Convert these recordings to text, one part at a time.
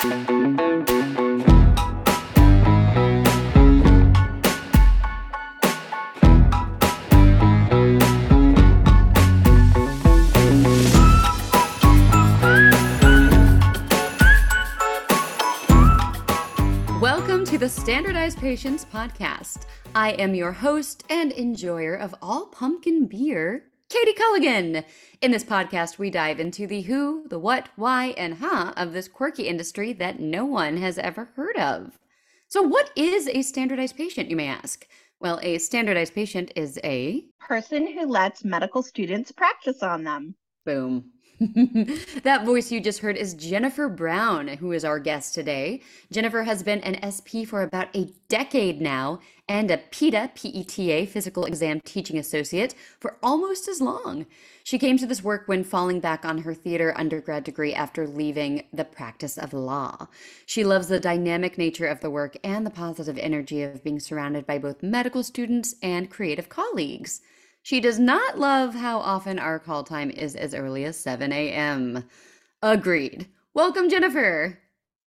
Welcome to the Standardized Patients Podcast. I am your host and enjoyer of all pumpkin beer, Katie Culligan. In this podcast, we dive into the who, the what, why, and how of this quirky industry that no one has ever heard of. So, what is a standardized patient, you may ask? Well, a standardized patient is a person who lets medical students practice on them. Boom. that voice you just heard is Jennifer Brown, who is our guest today. Jennifer has been an SP for about a decade now and a PETA, PETA, physical exam teaching associate for almost as long. She came to this work when falling back on her theater undergrad degree after leaving the practice of law. She loves the dynamic nature of the work and the positive energy of being surrounded by both medical students and creative colleagues. She does not love how often our call time is as early as 7 a.m. Agreed. Welcome, Jennifer.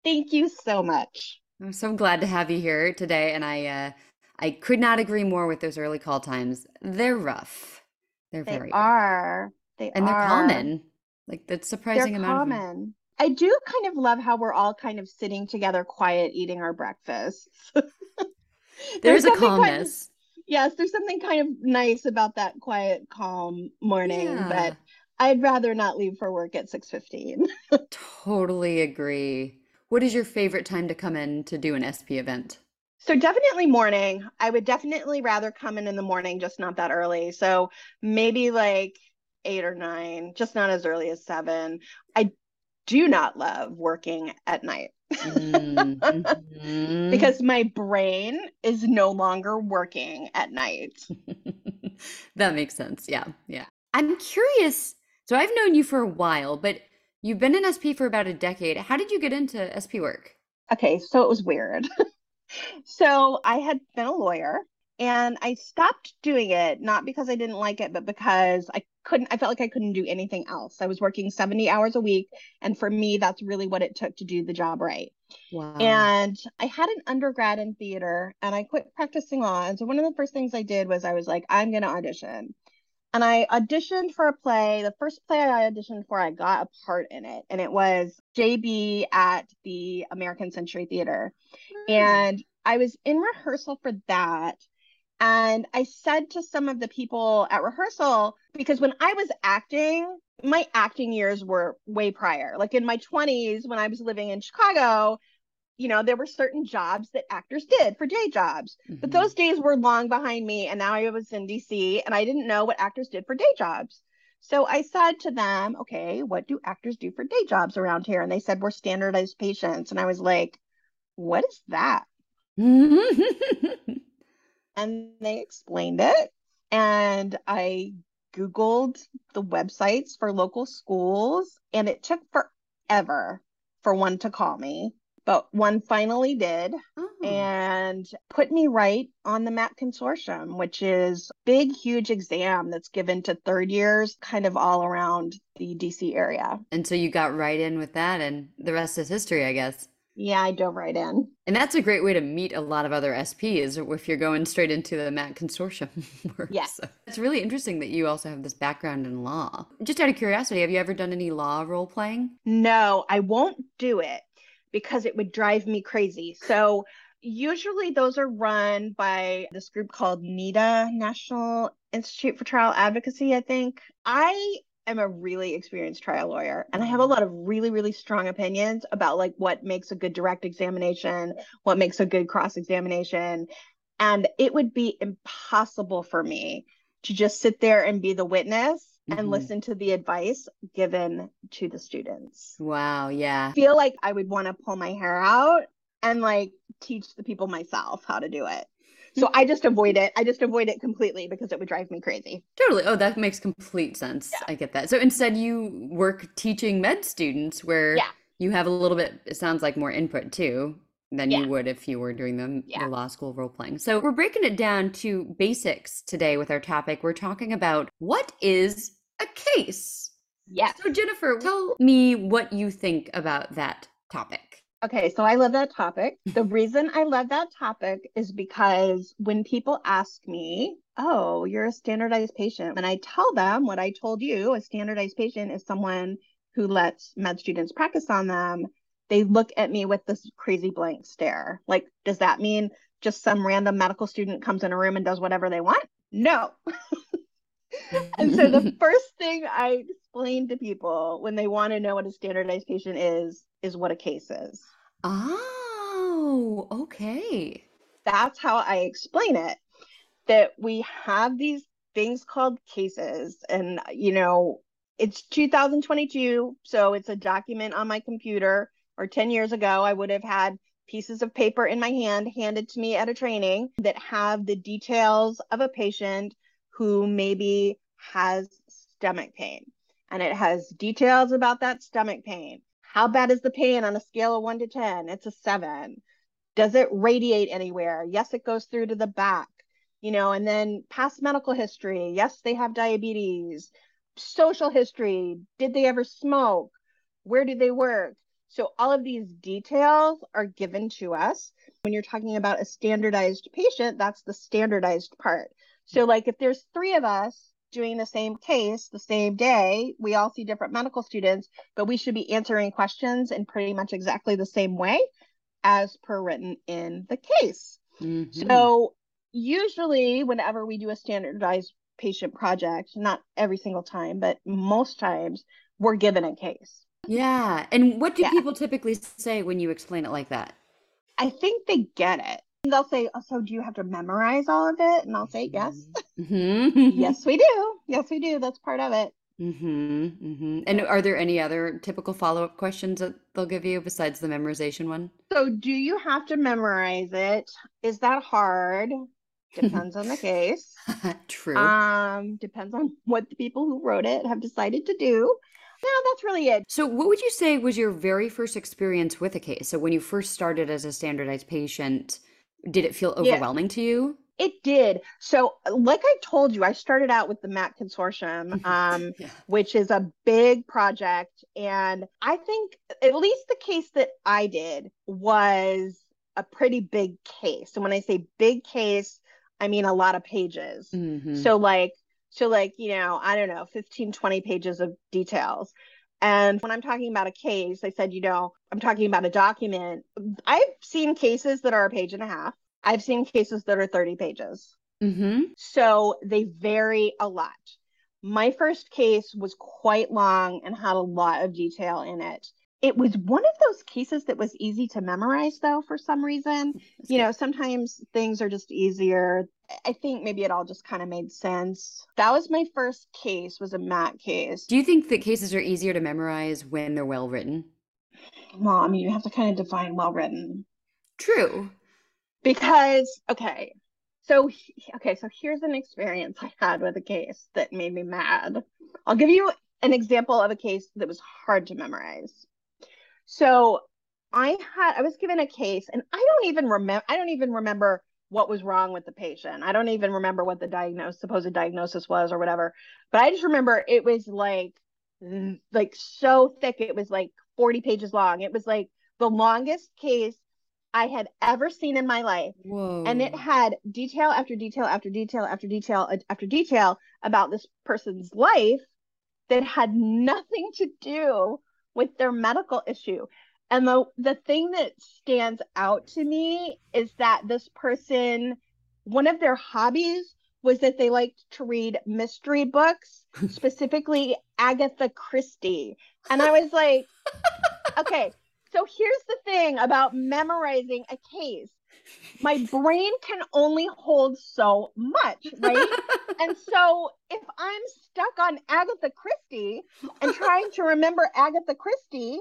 Thank you so much. I'm so glad to have you here today, and I uh, I could not agree more with those early call times. They're rough. They're They very are. They and they're common. Like that's surprising amount. They're amount. Of, common. I do kind of love how we're all kind of sitting together, quiet, eating our breakfasts. there's a kind of- calmness. Yes, there's something kind of nice about that quiet, calm morning. Yeah. But I'd rather not leave for work at six fifteen. Totally agree. What is your favorite time to come in to do an SP event? So definitely morning. I would definitely rather come in in the morning, just not that early. So maybe like eight or nine, just not as early as seven. I do not love working at night Mm, mhm. because my brain is no longer working at night. that makes sense. Yeah. Yeah. I'm curious. So I've known you for a while, but you've been in SP for about a decade. How did you get into SP work? Okay, so it was weird. so I had been a lawyer and I stopped doing it, not because I didn't like it, but because I couldn't, I felt like I couldn't do anything else. I was working 70 hours a week. And for me, that's really what it took to do the job right. Wow. And I had an undergrad in theater and I quit practicing law. And so one of the first things I did was I was like, I'm going to audition. And I auditioned for a play. The first play I auditioned for, I got a part in it. And it was JB at the American Century Theater. Hmm. And I was in rehearsal for that. And I said to some of the people at rehearsal, because when I was acting, my acting years were way prior. Like in my 20s, when I was living in Chicago, you know, there were certain jobs that actors did for day jobs. But Mhm. those days were long behind me. And now I was in DC and I didn't know what actors did for day jobs. So I said to them, okay, what do actors do for day jobs around here? And they said, we're standardized patients. And I was like, what is that? And they explained it. And I Googled the websites for local schools, and it took forever for one to call me. But one finally did Oh. and put me right on the MAC consortium, which is big, huge exam that's given to third years kind of all around the DC area. And so you got right in with that, and the rest is history, I guess. Yeah, I dove right in. And that's a great way to meet a lot of other SPs if you're going straight into the MAC consortium work. Yeah. So it's really interesting that you also have this background in law. Just out of curiosity, have you ever done any law role playing? No, I won't do it because it would drive me crazy. So usually those are run by this group called NITA, National Institute for Trial Advocacy, I think. I am a really experienced trial lawyer and I have a mm-hmm. lot of really, really strong opinions about like what makes a good direct examination, what makes a good cross examination. And it would be impossible for me to just sit there and be the witness and mm-hmm. listen to the advice given to the students. Wow, yeah. I feel like I would want to pull my hair out and like teach the people myself how to do it. So I just avoid it. I just avoid it completely because it would drive me crazy. Totally. Oh, that makes complete sense. Yeah. I get that. So instead, you work teaching med students where Yeah. you have a little bit, it sounds like more input too than Yeah. you would if you were doing the, Yeah. the law school role playing. So we're breaking it down to basics today with our topic. We're talking about what is a case? Yes. So, Jennifer, tell me what you think about that topic. Okay, so I love that topic. The reason I love that topic is because when people ask me, Oh, you're a standardized patient, and I tell them what I told you a standardized patient is someone who lets med students practice on them, they look at me with this crazy blank stare. Like, does that mean just some random medical student comes in a room and does whatever they want? No. and so the first thing I explain to people when they want to know what a standardized patient is, is what a case is. Oh, okay. That's how I explain it. That we have these things called cases, and you know, it's 2022, so it's a document on my computer. Or 10 years ago, I would have had pieces of paper in my hand handed to me at a training that have the details of a patient who maybe has stomach pain. And it has details about that stomach pain. How bad is the pain on a scale of one to 10? It's a seven. Does it radiate anywhere? Yes, it goes through to the back, you know, and then past medical history. Yes, they have diabetes. Social history. Did they ever smoke? Where do they work? So all of these details are given to us. When you're talking about a standardized patient, that's the standardized part. So like if there's three of us doing the same case the same day, we all see different medical students, but we should be answering questions in pretty much exactly the same way as per written in the case. Mm-hmm. So usually whenever we do a standardized patient project, not every single time, but most times we're given a case. Yeah. And what do yeah. people typically say when you explain it like that? I think they get it. They'll say, oh, So, do you have to memorize all of it? And I'll say, Yes. Mm-hmm. yes, we do. Yes, we do. That's part of it. Mm-hmm, mm-hmm. And are there any other typical follow up questions that they'll give you besides the memorization one? So, do you have to memorize it? Is that hard? Depends on the case. True. Um, depends on what the people who wrote it have decided to do. Yeah, that's really it. So, what would you say was your very first experience with a case? So, when you first started as a standardized patient, did it feel overwhelming yeah. to you? It did. So, like I told you, I started out with the MAC Consortium, um, yeah. which is a big project. And I think at least the case that I did was a pretty big case. And when I say big case, I mean a lot of pages. Mm-hmm. So, like, so like you know i don't know 15 20 pages of details and when i'm talking about a case i said you know i'm talking about a document. I've seen cases that are a page and a half. I've seen cases that are 30 pages. Mm-hmm. so they vary a lot. My first case was quite long and had a lot of detail in it it was one of those cases that was easy to memorize though for some reason. That's you good. know sometimes things are just easier. I think maybe it all just kind of made sense. That was my first case was a MAC case. Do you think that cases are easier to memorize when they're well written? Well i mean you have to kind of define well written. True. Because okay so okay so here's an experience i had with a case that made me mad. I'll give you an example of a case that was hard to memorize so I had I was given a case and I don't even remember I don't even remember what was wrong with the patient. I don't even remember what the diagnosis supposed diagnosis was or whatever. But I just remember it was like mm, like so thick it was like 40 pages long. It was like the longest case I had ever seen in my life. Whoa. And it had detail after detail after detail after detail uh, after detail about this person's life that had nothing to do with their medical issue. And the the thing that stands out to me is that this person one of their hobbies was that they liked to read mystery books, specifically Agatha Christie. And I was like, okay, so here's the thing about memorizing a case. My brain can only hold so much, right? and so if I'm stuck on Agatha Christie and trying to remember Agatha Christie,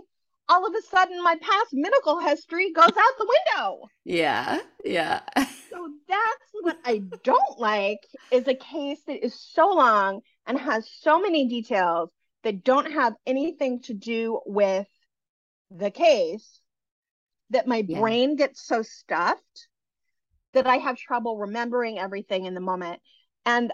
all of a sudden my past medical history goes out the window. Yeah. Yeah. so that's what I don't like is a case that is so long and has so many details that don't have anything to do with the case that my yeah. brain gets so stuffed that I have trouble remembering everything in the moment. And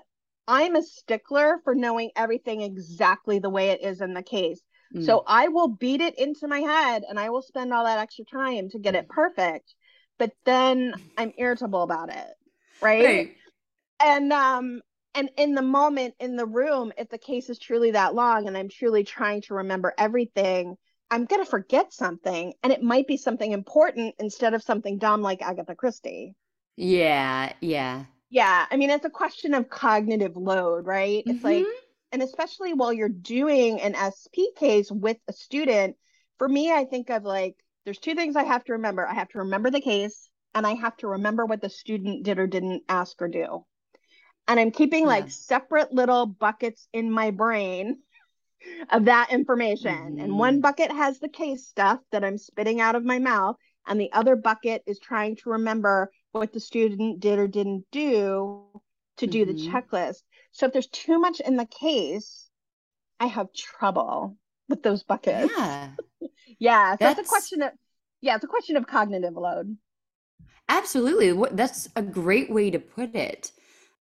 I'm a stickler for knowing everything exactly the way it is in the case. Mm. So I will beat it into my head and I will spend all that extra time to get it perfect. But then I'm irritable about it. Right. right. And um and in the moment in the room, if the case is truly that long and I'm truly trying to remember everything, I'm going to forget something and it might be something important instead of something dumb like Agatha Christie. Yeah, yeah. Yeah, I mean it's a question of cognitive load, right? Mm-hmm. It's like mm-hmm. and especially while you're doing an SP case with a student, for me I think of like there's two things I have to remember. I have to remember the case and I have to remember what the student did or didn't ask or do. And I'm keeping yeah. like separate little buckets in my brain of that information. Mm-hmm. And one bucket has the case stuff that I'm spitting out of my mouth, and the other bucket is trying to remember what the student did or didn't do to do mm-hmm. the checklist. So if there's too much in the case, I have trouble with those buckets. Yeah. yeah. So that's... it's a question of yeah, it's a question of cognitive load. Absolutely. That's a great way to put it.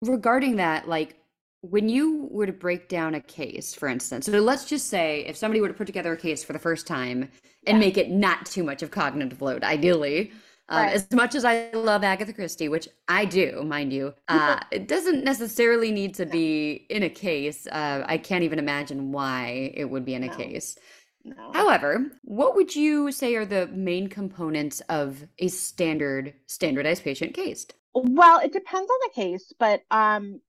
Regarding that, like when you were to break down a case, for instance, so let's just say if somebody were to put together a case for the first time and yeah. make it not too much of cognitive load, ideally, um, right. as much as I love Agatha Christie, which I do, mind you, uh, it doesn't necessarily need to be in a case. Uh, I can't even imagine why it would be in a no. case. No. However, what would you say are the main components of a standard standardized patient case? Well, it depends on the case, but um,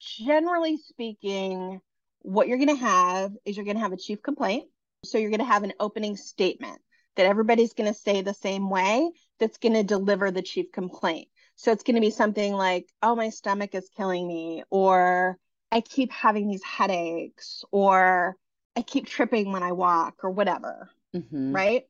generally speaking, what you're going to have is you're going to have a chief complaint. So you're going to have an opening statement that everybody's going to say the same way that's going to deliver the chief complaint. So it's going to be something like, oh, my stomach is killing me, or I keep having these headaches, or I keep tripping when I walk, or whatever. Mm-hmm. Right.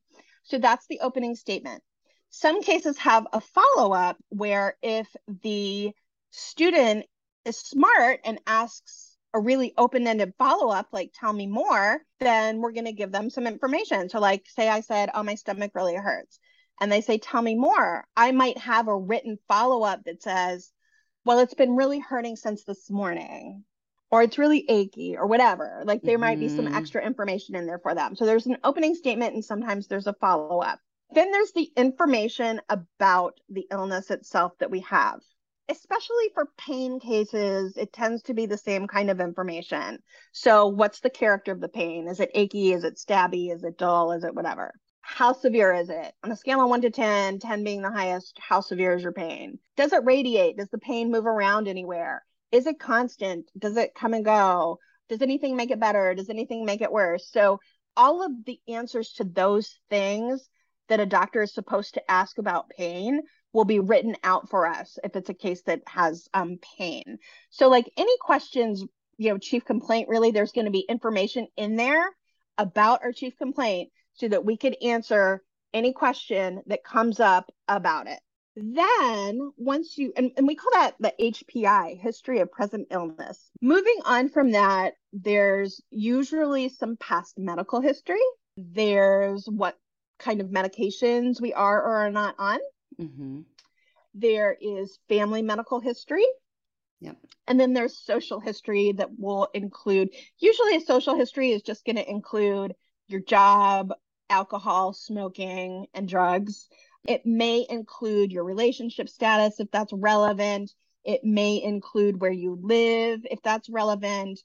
So that's the opening statement. Some cases have a follow up where if the student is smart and asks a really open-ended follow-up like tell me more then we're going to give them some information so like say i said oh my stomach really hurts and they say tell me more i might have a written follow-up that says well it's been really hurting since this morning or it's really achy or whatever like there mm-hmm. might be some mm-hmm. extra information in there for them so there's an opening statement and sometimes there's a follow-up then there's the information about the illness itself that we have especially for pain cases, it tends to be the same kind of information. So, what's the character of the pain? Is it achy? Is it stabby? Is it dull? Is it whatever? How severe is it? On a scale of one to 10, 10 being the highest, how severe is your pain? Does it radiate? Does the pain move around anywhere? Is it constant? Does it come and go? Does anything make it better? Does anything make it worse? So, all of the answers to those things that a doctor is supposed to ask about pain will be written out for us if it's a case that has um, pain. So, like any questions, you know, chief complaint, really, there's going to be information in there about our chief complaint so that we could answer any question that comes up about it. Then, once you, and, and we call that the HPI, history of present illness. Moving on from that, there's usually some past medical history. There's what kind of medications we are or are not on. Mm-hmm. There is family medical history. Yep. And then there's social history that will include, usually, a social history is just going to include your job, alcohol, smoking, and drugs. It may include your relationship status if that's relevant. It may include where you live if that's relevant.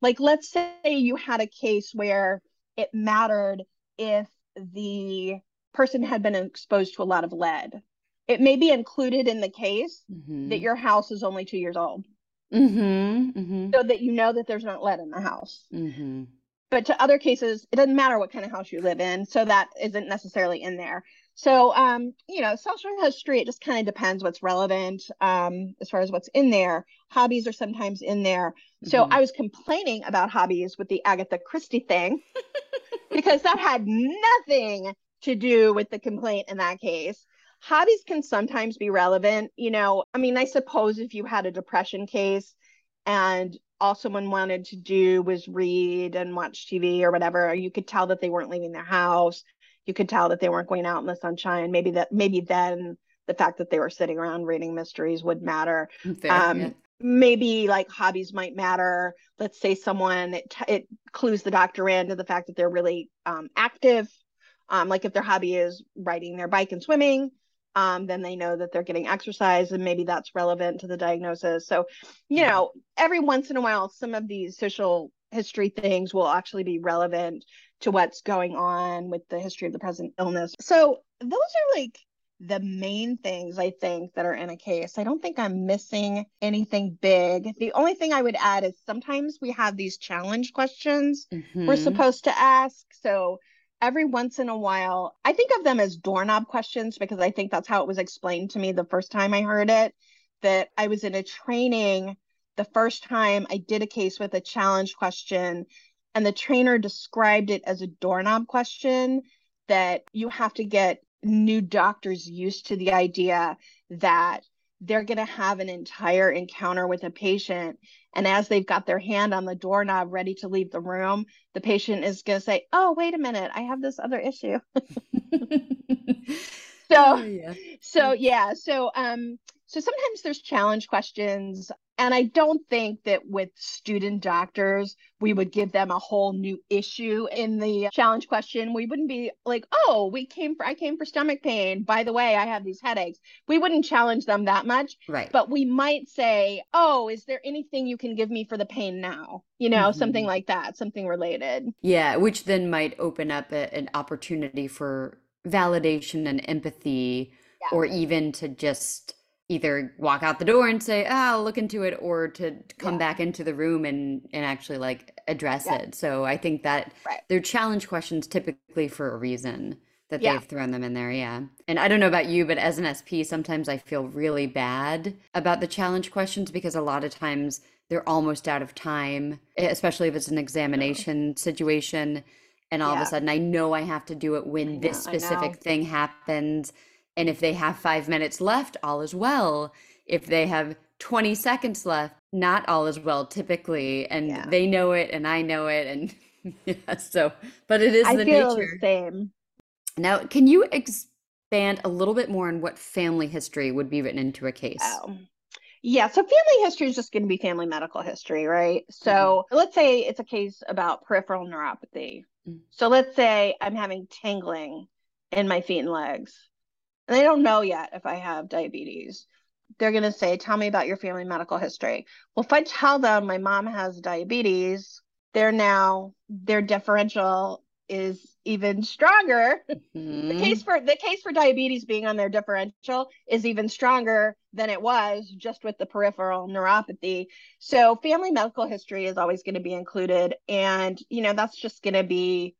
Like, let's say you had a case where it mattered if the person had been exposed to a lot of lead it may be included in the case mm-hmm. that your house is only two years old. Mm-hmm, mm-hmm. So that you know that there's not lead in the house. Mm-hmm. But to other cases, it doesn't matter what kind of house you live in. So that isn't necessarily in there. So, um, you know, social history, it just kind of depends what's relevant um, as far as what's in there. Hobbies are sometimes in there. So mm-hmm. I was complaining about hobbies with the Agatha Christie thing because that had nothing to do with the complaint in that case hobbies can sometimes be relevant. You know, I mean, I suppose if you had a depression case and all someone wanted to do was read and watch TV or whatever, you could tell that they weren't leaving their house. You could tell that they weren't going out in the sunshine. Maybe that, maybe then the fact that they were sitting around reading mysteries would matter. Fair, um, yeah. maybe like hobbies might matter. Let's say someone it, it clues the doctor in to the fact that they're really um, active. Um, like if their hobby is riding their bike and swimming, um, then they know that they're getting exercise and maybe that's relevant to the diagnosis. So, you know, every once in a while, some of these social history things will actually be relevant to what's going on with the history of the present illness. So, those are like the main things I think that are in a case. I don't think I'm missing anything big. The only thing I would add is sometimes we have these challenge questions mm-hmm. we're supposed to ask. So every once in a while, I think of them as doorknob questions because I think that's how it was explained to me the first time I heard it. That I was in a training the first time I did a case with a challenge question, and the trainer described it as a doorknob question that you have to get new doctors used to the idea that they're going to have an entire encounter with a patient. And as they've got their hand on the doorknob ready to leave the room, the patient is going to say, Oh, wait a minute, I have this other issue. so, oh, yeah. so yeah. So, um, so sometimes there's challenge questions. And I don't think that with student doctors, we would give them a whole new issue in the challenge question. We wouldn't be like, oh, we came for, I came for stomach pain. By the way, I have these headaches. We wouldn't challenge them that much. Right. But we might say, oh, is there anything you can give me for the pain now? You know, mm-hmm. something like that, something related. Yeah. Which then might open up a, an opportunity for validation and empathy, yeah. or even to just either walk out the door and say, "Ah, I'll look into it," or to come yeah. back into the room and and actually like address yeah. it. So I think that right. they're challenge questions typically for a reason that yeah. they've thrown them in there. Yeah. And I don't know about you, but as an SP, sometimes I feel really bad about the challenge questions because a lot of times they're almost out of time, especially if it's an examination situation. And all of a sudden, I know I have to do it when this specific thing happens and if they have five minutes left, all is well. If they have 20 seconds left, not all is well typically. And yeah. they know it and I know it. And yeah, so, but it is I the feel nature. The same. Now, can you expand a little bit more on what family history would be written into a case? Oh. Yeah, so family history is just going to be family medical history, right? So mm-hmm. let's say it's a case about peripheral neuropathy. Mm-hmm. So let's say I'm having tingling in my feet and legs they don't know yet if I have diabetes. They're going to say, Tell me about your family medical history. Well, if I tell them my mom has diabetes, they're now, their differential is even stronger. Mm-hmm. the case for the case for diabetes being on their differential is even stronger than it was just with the peripheral neuropathy. So family medical history is always going to be included and you know that's just going to be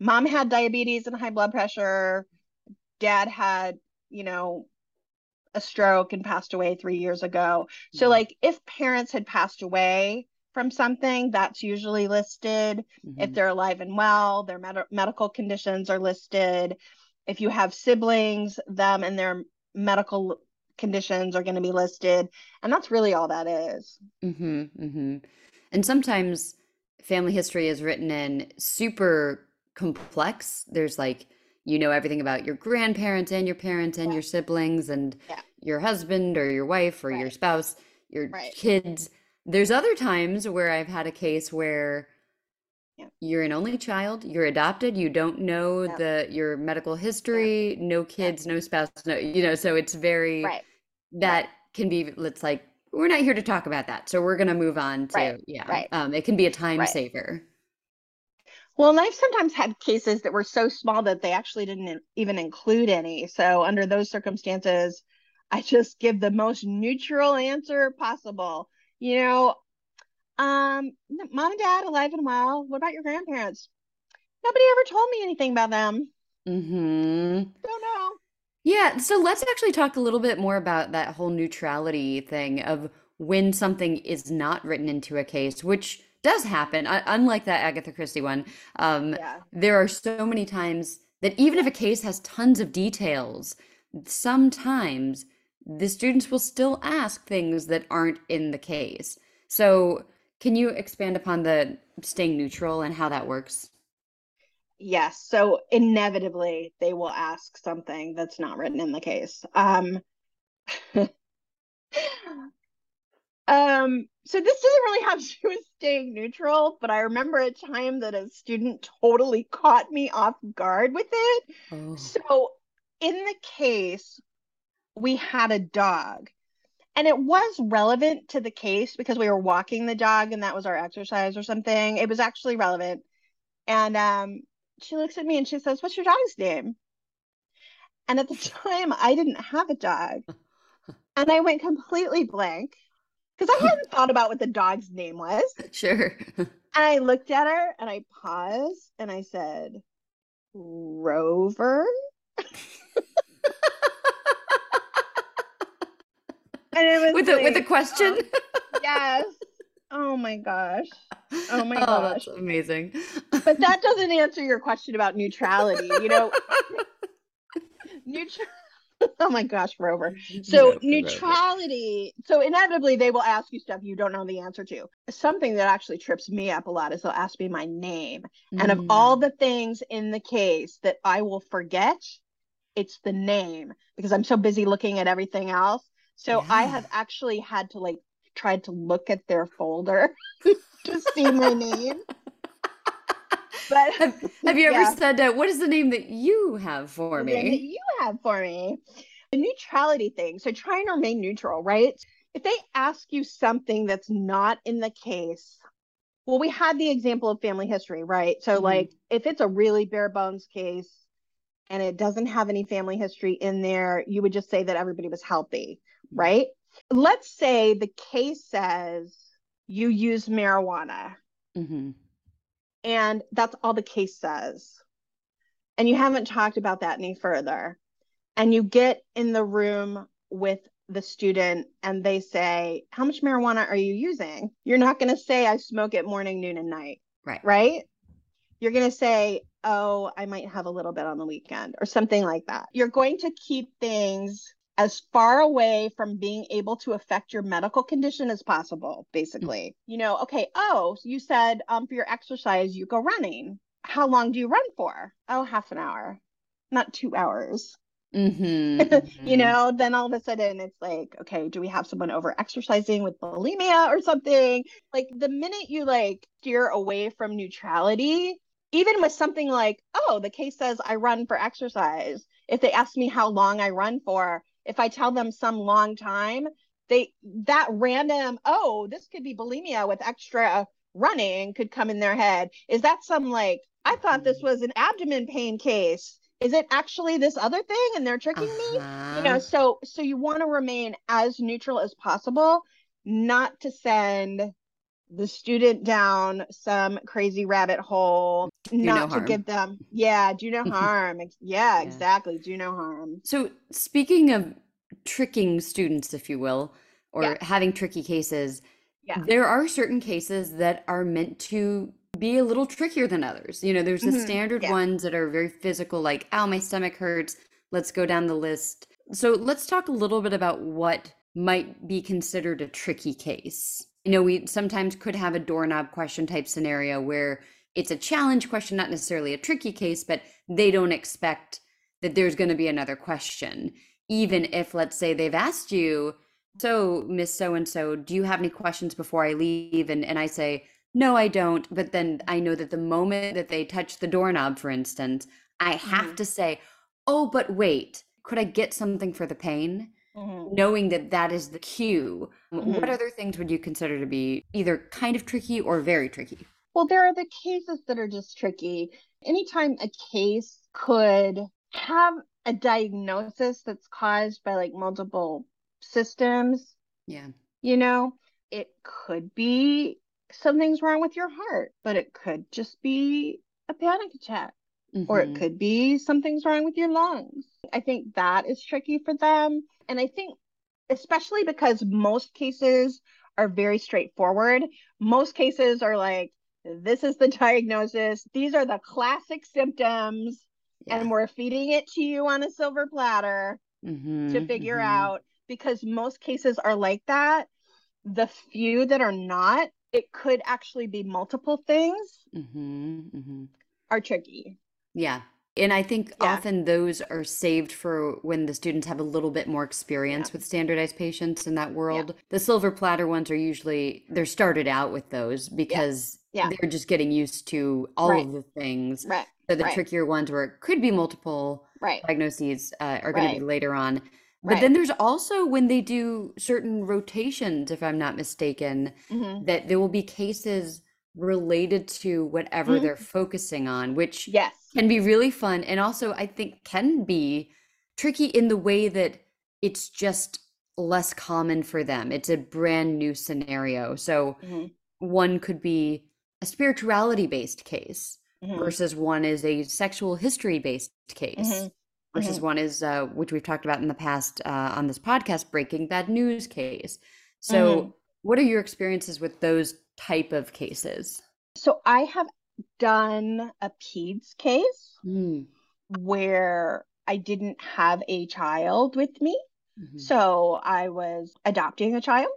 mom had diabetes and high blood pressure, dad had, you know, a stroke and passed away three years ago. So, mm-hmm. like, if parents had passed away from something, that's usually listed. Mm-hmm. If they're alive and well, their med- medical conditions are listed. If you have siblings, them and their medical conditions are going to be listed. And that's really all that is. Mm-hmm, mm-hmm. And sometimes family history is written in super complex. There's like you know everything about your grandparents and your parents and yeah. your siblings and yeah. your husband or your wife or right. your spouse, your right. kids. There's other times where I've had a case where yeah. you're an only child, you're adopted, you don't know the your medical history, no kids, no spouse, no you know, so it's very right. that can be let's like we're not here to talk about that. So we're going to move on to yeah. Right. Um it can be a time saver. Well, and I've sometimes had cases that were so small that they actually didn't even include any. So, under those circumstances, I just give the most neutral answer possible. You know, um, mom and dad alive and well. What about your grandparents? Nobody ever told me anything about them. Mm-hmm. Don't know. Yeah, so let's actually talk a little bit more about that whole neutrality thing of when something is not written into a case, which does happen. Unlike that Agatha Christie one, um, yeah. there are so many times that even if a case has tons of details, sometimes the students will still ask things that aren't in the case. So, can you expand upon the staying neutral and how that works? Yes. So, inevitably, they will ask something that's not written in the case. Um, Um, so this doesn't really have to do with staying neutral, but I remember a time that a student totally caught me off guard with it. Oh. So in the case, we had a dog. And it was relevant to the case because we were walking the dog and that was our exercise or something. It was actually relevant. And um, she looks at me and she says, What's your dog's name? And at the time, I didn't have a dog. And I went completely blank because I hadn't thought about what the dog's name was. Sure. And I looked at her and I paused and I said, Rover? and it was with a with a question. oh, yes. Oh my gosh. Oh my Oh, gosh. amazing. But that doesn't answer your question about neutrality. You know, neutral. Oh my gosh, Rover. So neutrality. So inevitably they will ask you stuff you don't know the answer to. Something that actually trips me up a lot is they'll ask me my name. And of all Mm. the things in the case that I will forget, it's the name because I'm so busy looking at everything else. So I have actually had to like tried to look at their folder to see my name. But have, have you ever Yeah. said, uh, "What is the name that you have for the name that me?" you have for me. The neutrality thing. So try and remain neutral, right? If they ask you something that's not in the case, well, we had the example of family history, right? So, Mhm. like, if it's a really bare bones case and it doesn't have any family history in there, you would just say that everybody was healthy, Mhm. right? Let's say the case says you use marijuana hmm and that's all the case says. And you haven't talked about that any further. And you get in the room with the student and they say how much marijuana are you using? You're not going to say i smoke it morning noon and night. Right. right? You're going to say oh i might have a little bit on the weekend or something like that. You're going to keep things as far away from being able to affect your medical condition as possible basically. You know okay oh so you said um, for your exercise you go running. How long do you run for? Oh half an hour not two hours. Hmm you know then all of a sudden it's like okay do we have someone over exercising with bulimia or something? Like the minute you like steer away from neutrality even with something like oh the case says i run for exercise. If they ask me how long i run for if i tell them some long time they that random oh this could be bulimia with extra running could come in their head. Is that some like i thought this was an abdomen pain case. Is it actually this other thing and they're tricking me? You know Uh-huh. so so you want to remain as neutral as possible not to send the student down some crazy rabbit hole no not to give them yeah do no harm yeah Yeah. exactly do no harm So, speaking of tricking students, if you will, or Yeah. having tricky cases, Yeah. there are certain cases that are meant to be a little trickier than others. You know, there's the Mhm. standard Yeah. ones that are very physical, like, ow, my stomach hurts. Let's go down the list. So, let's talk a little bit about what might be considered a tricky case. You know, we sometimes could have a doorknob question type scenario where it's a challenge question, not necessarily a tricky case, but they don't expect that there's going to be another question. Even if, let's say, they've asked you, so, Miss So and so, do you have any questions before I leave? And, and I say, no, I don't. But then I know that the moment that they touch the doorknob, for instance, I have Mhm. to say, oh, but wait, could I get something for the pain? Mhm. Knowing that that is the cue. What Mhm. other things would you consider to be either kind of tricky or very tricky? Well, there are the cases that are just tricky. Anytime a case could have a diagnosis that's caused by like multiple systems, Yeah. you know, it could be something's wrong with your heart, but it could just be a panic attack, or it Mhm. could be something's wrong with your lungs. I think that is tricky for them. And I think, especially because most cases are very straightforward, most cases are like, this is the diagnosis, these are the classic symptoms, Yeah. and we're feeding it to you on a silver platter to Mhm, figure mhm. out because most cases are like that. The few that are not, it could actually be multiple things Mhm, mhm. are tricky. Yeah. And I think Yeah. often those are saved for when the students have a little bit more experience Yeah. with standardized patients in that Yeah. world. The silver platter ones are usually they're started out with those because Yeah. they're just getting used to all Right. of the things. Right. So the Right. trickier ones where it could be multiple Right. diagnoses uh, are going to be Right. later on. But Right. then there's also when they do certain rotations, if I'm not mistaken, hmm that there will be cases related to whatever they're focusing on, which Yes. Can be really fun and also I think can be tricky in the way that it's just less common for them. It's a brand new scenario. So hmm one could be a spirituality based case hmm versus one is a sexual history based case hmm versus hmm one is uh, which we've talked about in the past uh, on this podcast breaking bad news case. So hmm what are your experiences with those type of cases? So I have done a PEDS case mm. where I didn't have a child with me. hmm So I was adopting a child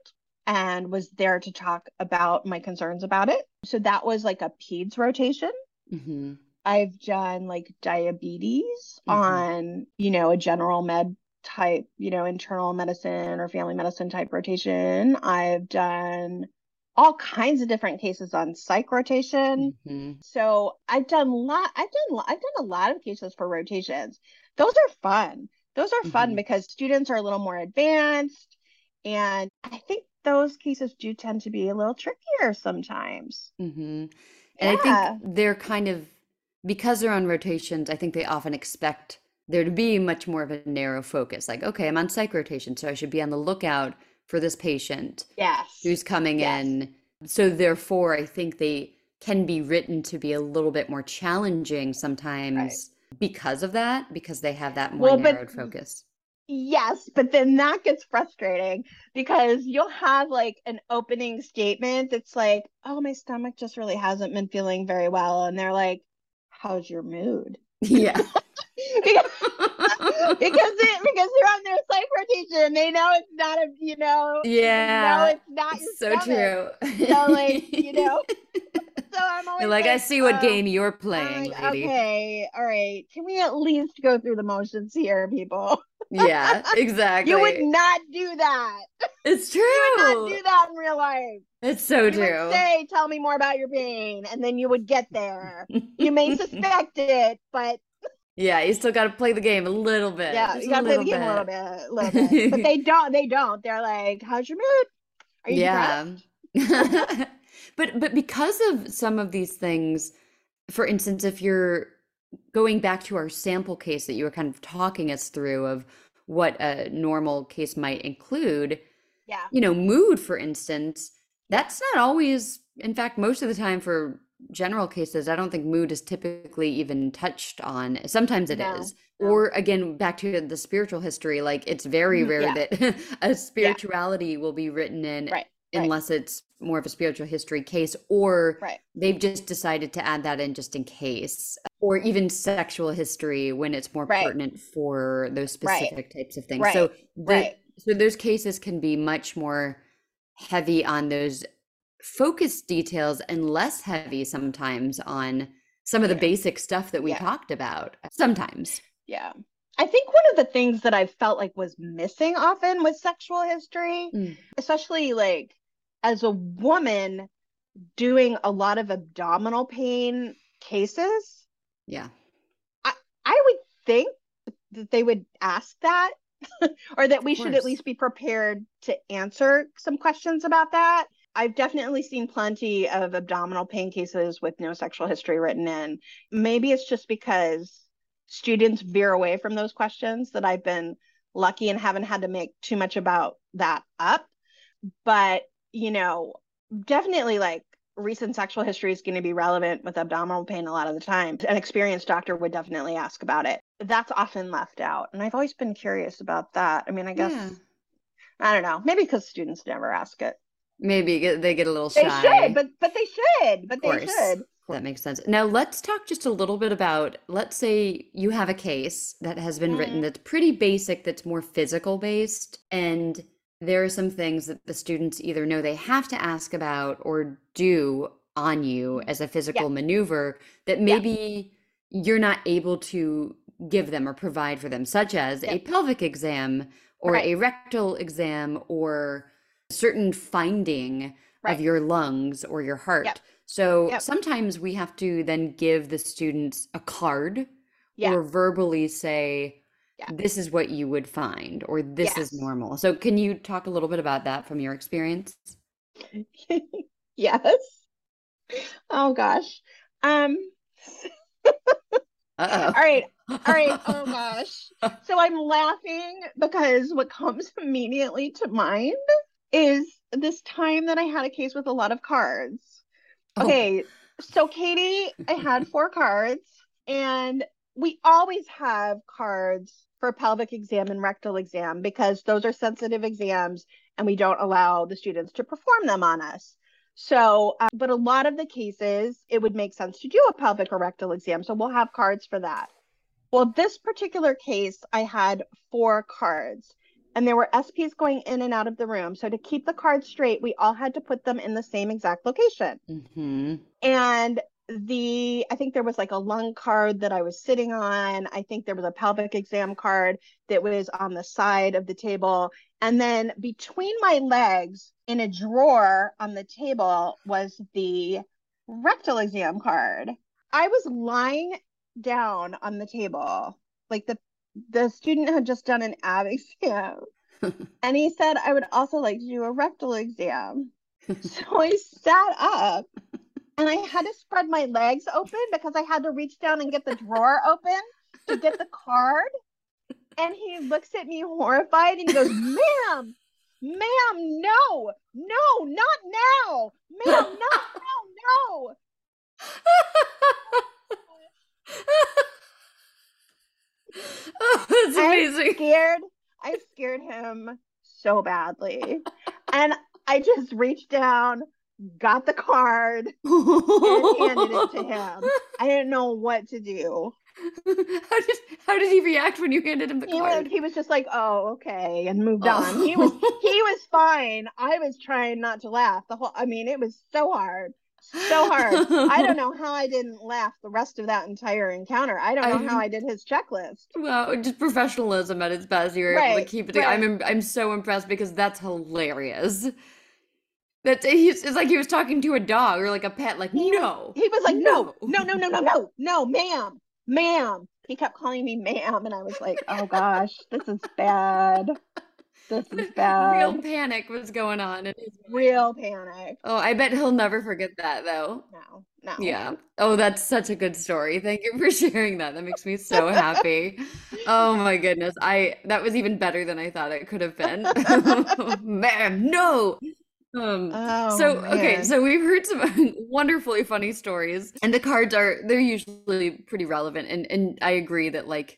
and was there to talk about my concerns about it. So that was like a PEDS rotation. hmm I've done like diabetes hmm on, you know, a general med type, you know, internal medicine or family medicine type rotation. I've done all kinds of different cases on psych rotation. hmm So I've done lot I've done I've done a lot of cases for rotations. Those are fun. Those are fun hmm because students are a little more advanced and I think those cases do tend to be a little trickier sometimes. hmm and I think they're kind of because they're on rotations I think they often expect there to be much more of a narrow focus like okay I'm on psych rotation so I should be on the lookout for this patient Yes. who's coming Yes. in. So therefore, I think they can be written to be a little bit more challenging Right. sometimes because of that, because they have that more Well, but narrowed focus. yes, but then that gets frustrating because you'll have like an opening statement that's like, "Oh, my stomach just really hasn't been feeling very well." And they're like, "How's your mood?" Yeah. because because it, because they're on their They know it's not a you know Yeah. it's not So stomach. true. So like you know, so I'm always like, I see what oh, game you're playing, like, lady. okay, all right. Can we at least go through the motions here, people? Yeah, exactly. You would not do that. It's true You would not do that in real life. It's so You would true. say, "Tell me more about your pain," and then you would get there. You may suspect it, but Yeah, you still got to play the game a little bit, yeah, just you gotta play the game a little bit. bit, a little bit. But they don't. They don't. They're like, "How's your mood? Are you? Yeah. But but because of some of these things, for instance, if you're going back to our sample case that you were kind of talking us through of what a normal case might include, Yeah. you know, mood, for instance, that's not always, in fact, most of the time for general cases, I don't think mood is typically even touched on. Sometimes it No. is. No. Or again, back to the spiritual history, like it's very Mhm, rare Yeah. that a spirituality will be written in Right. Right. unless it's more of a spiritual history case, or Right. they've just decided to add that in just in case, or even sexual history when it's more Right. pertinent for those Right. specific types of things. Right. So the Right. so those cases can be much more heavy on those focus details and less heavy sometimes on some of the Yeah. basic stuff that we Yeah. talked about. Sometimes. Yeah. I think one of the things that I felt like was missing often with sexual history, Mm. especially like as a woman doing a lot of abdominal pain cases, Yeah. I I would think that they would ask that or that we should at least be prepared to answer some questions about that. I've definitely seen plenty of abdominal pain cases with no sexual history written in. Maybe it's just because students veer away from those questions that I've been lucky and haven't had to make too much about that up. But, you know, definitely like recent sexual history is going to be relevant with abdominal pain a lot of the time. An experienced doctor would definitely ask about it. That's often left out. And I've always been curious about that. I mean, I guess, Yeah. I don't know, maybe because students never ask it. Maybe get- they get a little They shy. should, but but they should, but they course. should. That makes sense. Now let's talk just a little bit about, let's say you have a case that has been written Mhm. that's pretty basic, that's more physical based, and there are some things that the students either know they have to ask about or do on you as a physical maneuver that Yeah. maybe you're not able to give them or provide for them, such as a pelvic exam or Right. a rectal exam or certain finding of your lungs or your Yep. heart. So Yep. sometimes we have to then give the students a card Yeah. or verbally say, Yeah. this is what you would find, or this is normal. So can you talk a little bit about that from your experience? Yes. Oh gosh. Um, all right. All right. Oh gosh. So I'm laughing because what comes immediately to mind is this time that I had a case with a lot of cards. Oh. Okay. So Katie, I had four cards and we always have cards for pelvic exam and rectal exam because those are sensitive exams and we don't allow the students to perform them on us. So, uh, but a lot of the cases, it would make sense to do a pelvic or rectal exam. So we'll have cards for that. Well, this particular case, I had four cards and there were SPs going in and out of the room. So to keep the cards straight, we all had to put them in the same exact location. hmm And the, I think there was like a lung card that I was sitting on. I think there was a pelvic exam card that was on the side of the table. And then between my legs in a drawer on the table was the rectal exam card. I was lying down on the table. Like the the student had just done an ab exam. and he said I would also like to do a rectal exam. So I sat up and I had to spread my legs open because I had to reach down and get the drawer open to get the card. And he looks at me horrified and goes, Ma'am, ma'am, no, no, not now. Ma'am, not now, no. Oh, that's I scared, I scared him so badly. And I just reached down, got the card, and handed it to him. I didn't know what to do. How did how did he react when you handed him the He was, card? he was just like, "Oh, okay," and moved oh. on. He was he was fine. I was trying not to laugh. The whole I mean, it was so hard. So hard. I don't know how I didn't laugh the rest of that entire encounter. I don't know how I- I did his checklist. Wow, just professionalism at its best. You were able to keep it. I'm im- I'm so impressed because that's hilarious. That's he's, it's like he was talking to a dog or like a pet. Like He- no, He was like, "No, No. no, no, no, no, no, no, ma'am, ma'am." He kept calling me ma'am, and I was like, "Oh gosh, this is bad. This is bad. real panic was going on. in his. Real panic." Oh, I bet he'll never forget that though. No, no. Yeah. Oh, that's such a good story. Thank you for sharing that. That makes me so happy. Oh my goodness. I that was even better than I thought it could have been. Man, no. Um Oh, so okay, so we've heard some wonderfully funny stories and the cards are they're usually pretty relevant and and I agree that like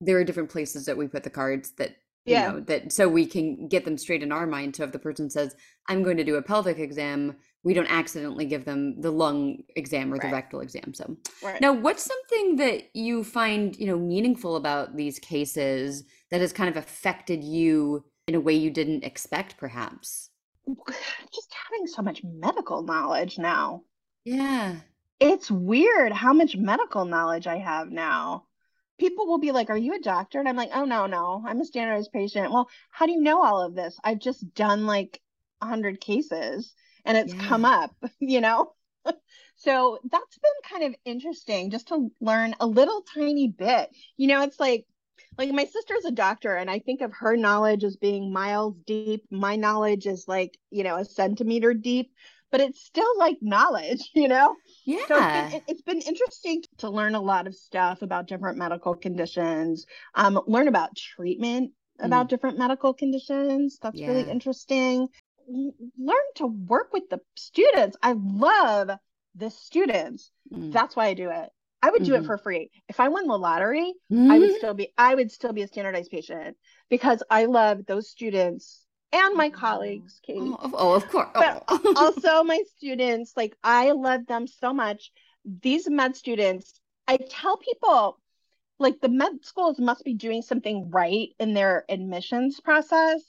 there are different places that we put the cards that Yeah. know that so we can get them straight in our mind so if the person says I'm going to do a pelvic exam we don't accidentally give them the lung exam or the rectal exam so Right. now what's something that you find you know meaningful about these cases that has kind of affected you in a way you didn't expect perhaps just having so much medical knowledge now. yeah It's weird how much medical knowledge I have now. People will be like, Are you a doctor? And I'm like, Oh, no, no, I'm a standardized patient. Well, how do you know all of this? I've just done like a 100 cases and it's come up, you know? So that's been kind of interesting just to learn a little tiny bit. You know, it's like, like my sister's a doctor and I think of her knowledge as being miles deep. My knowledge is like, you know, a centimeter deep, but it's still like knowledge, you know? yeah So it's been, it- it's been interesting to learn a lot of stuff about different medical conditions, um, learn about treatment about different medical conditions. That's really interesting. Learn to work with the students. I love the students. Mm. That's why I do it. I would do Mhm. it for free. If I won the lottery, I would Mhm. still be I would still be a standardized patient because I love those students and my mm-hmm. colleagues, Katie Oh, of- oh, of course. but Oh. also my students like i love them so much these med students i tell people like the med schools must be doing something right in their admissions process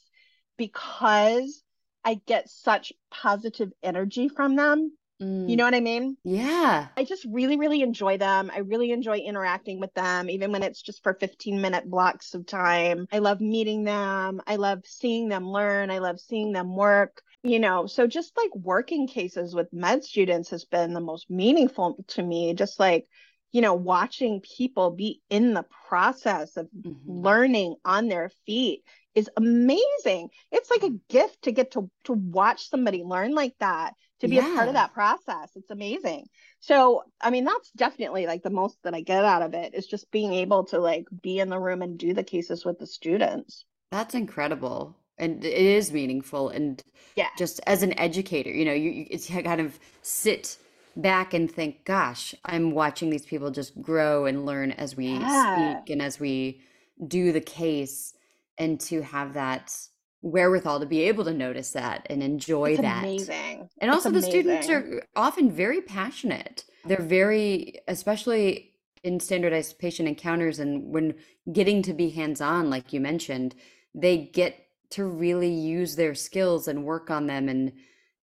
because i get such positive energy from them You know what I mean? Yeah. I just really, really enjoy them. I really enjoy interacting with them, even when it's just for 15 minute blocks of time. I love meeting them. I love seeing them learn. I love seeing them work. You know, so just like working cases with med students has been the most meaningful to me. Just like, you know, watching people be in the process of Mhm. learning on their feet is amazing. It's like a gift to get to to watch somebody learn like that, to be a part of that process. It's amazing. So, I mean, that's definitely like the most that I get out of it is just being able to like be in the room and do the cases with the students. That's incredible. And it is meaningful. And Yeah. just as an educator, you know, you, you it's you kind of sit back and think, gosh, I'm watching these people just grow and learn as we Yeah. speak and as we do the case, and to have that wherewithal to be able to notice that and enjoy It's that. amazing. And It's also, the students are often very passionate. They're very, especially in standardized patient encounters and when getting to be hands-on, like you mentioned, they get to really use their skills and work on them. And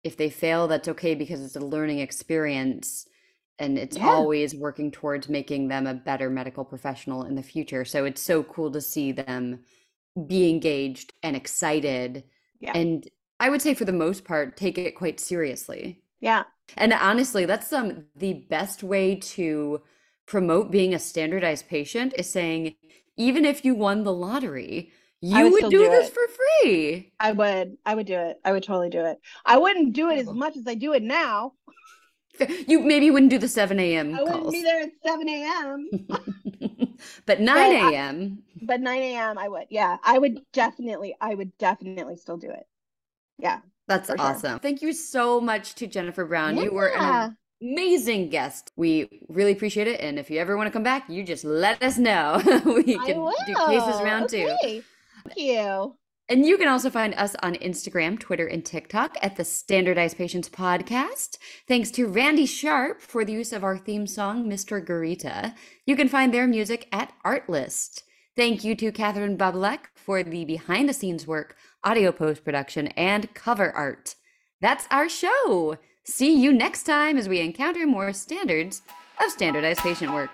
if they fail, that's okay because it's a learning experience and it's Yeah. always working towards making them a better medical professional in the future. So it's so cool to see them be engaged and excited Yeah. and I would say for the most part, take it quite seriously. Yeah. And honestly, that's um the best way to promote being a standardized patient is saying, even if you won the lottery, you would would do do this for free. I would I would do it. I would totally do it. I wouldn't do it as much as I do it now. You maybe wouldn't do the 7 a.m. I wouldn't be there at 7 a.m. but 9 a.m. but 9 a.m. I would. Yeah. I would definitely, I would definitely still do it. Yeah, That's for sure. awesome. Thank you so much to Jennifer Brown. You were an amazing guest. We really appreciate it. And if you ever want to come back, you just let us know. we can do cases round two. Thank you. And you can also find us on Instagram, Twitter, and TikTok at the Standardized Patients Podcast. Thanks to Randy Sharp for the use of our theme song, Mr. Garita. You can find their music at Artlist. Thank you to Catherine Bublek for the behind the scenes work, audio post production, and cover art. That's our show. See you next time as we encounter more standards of standardized patient work.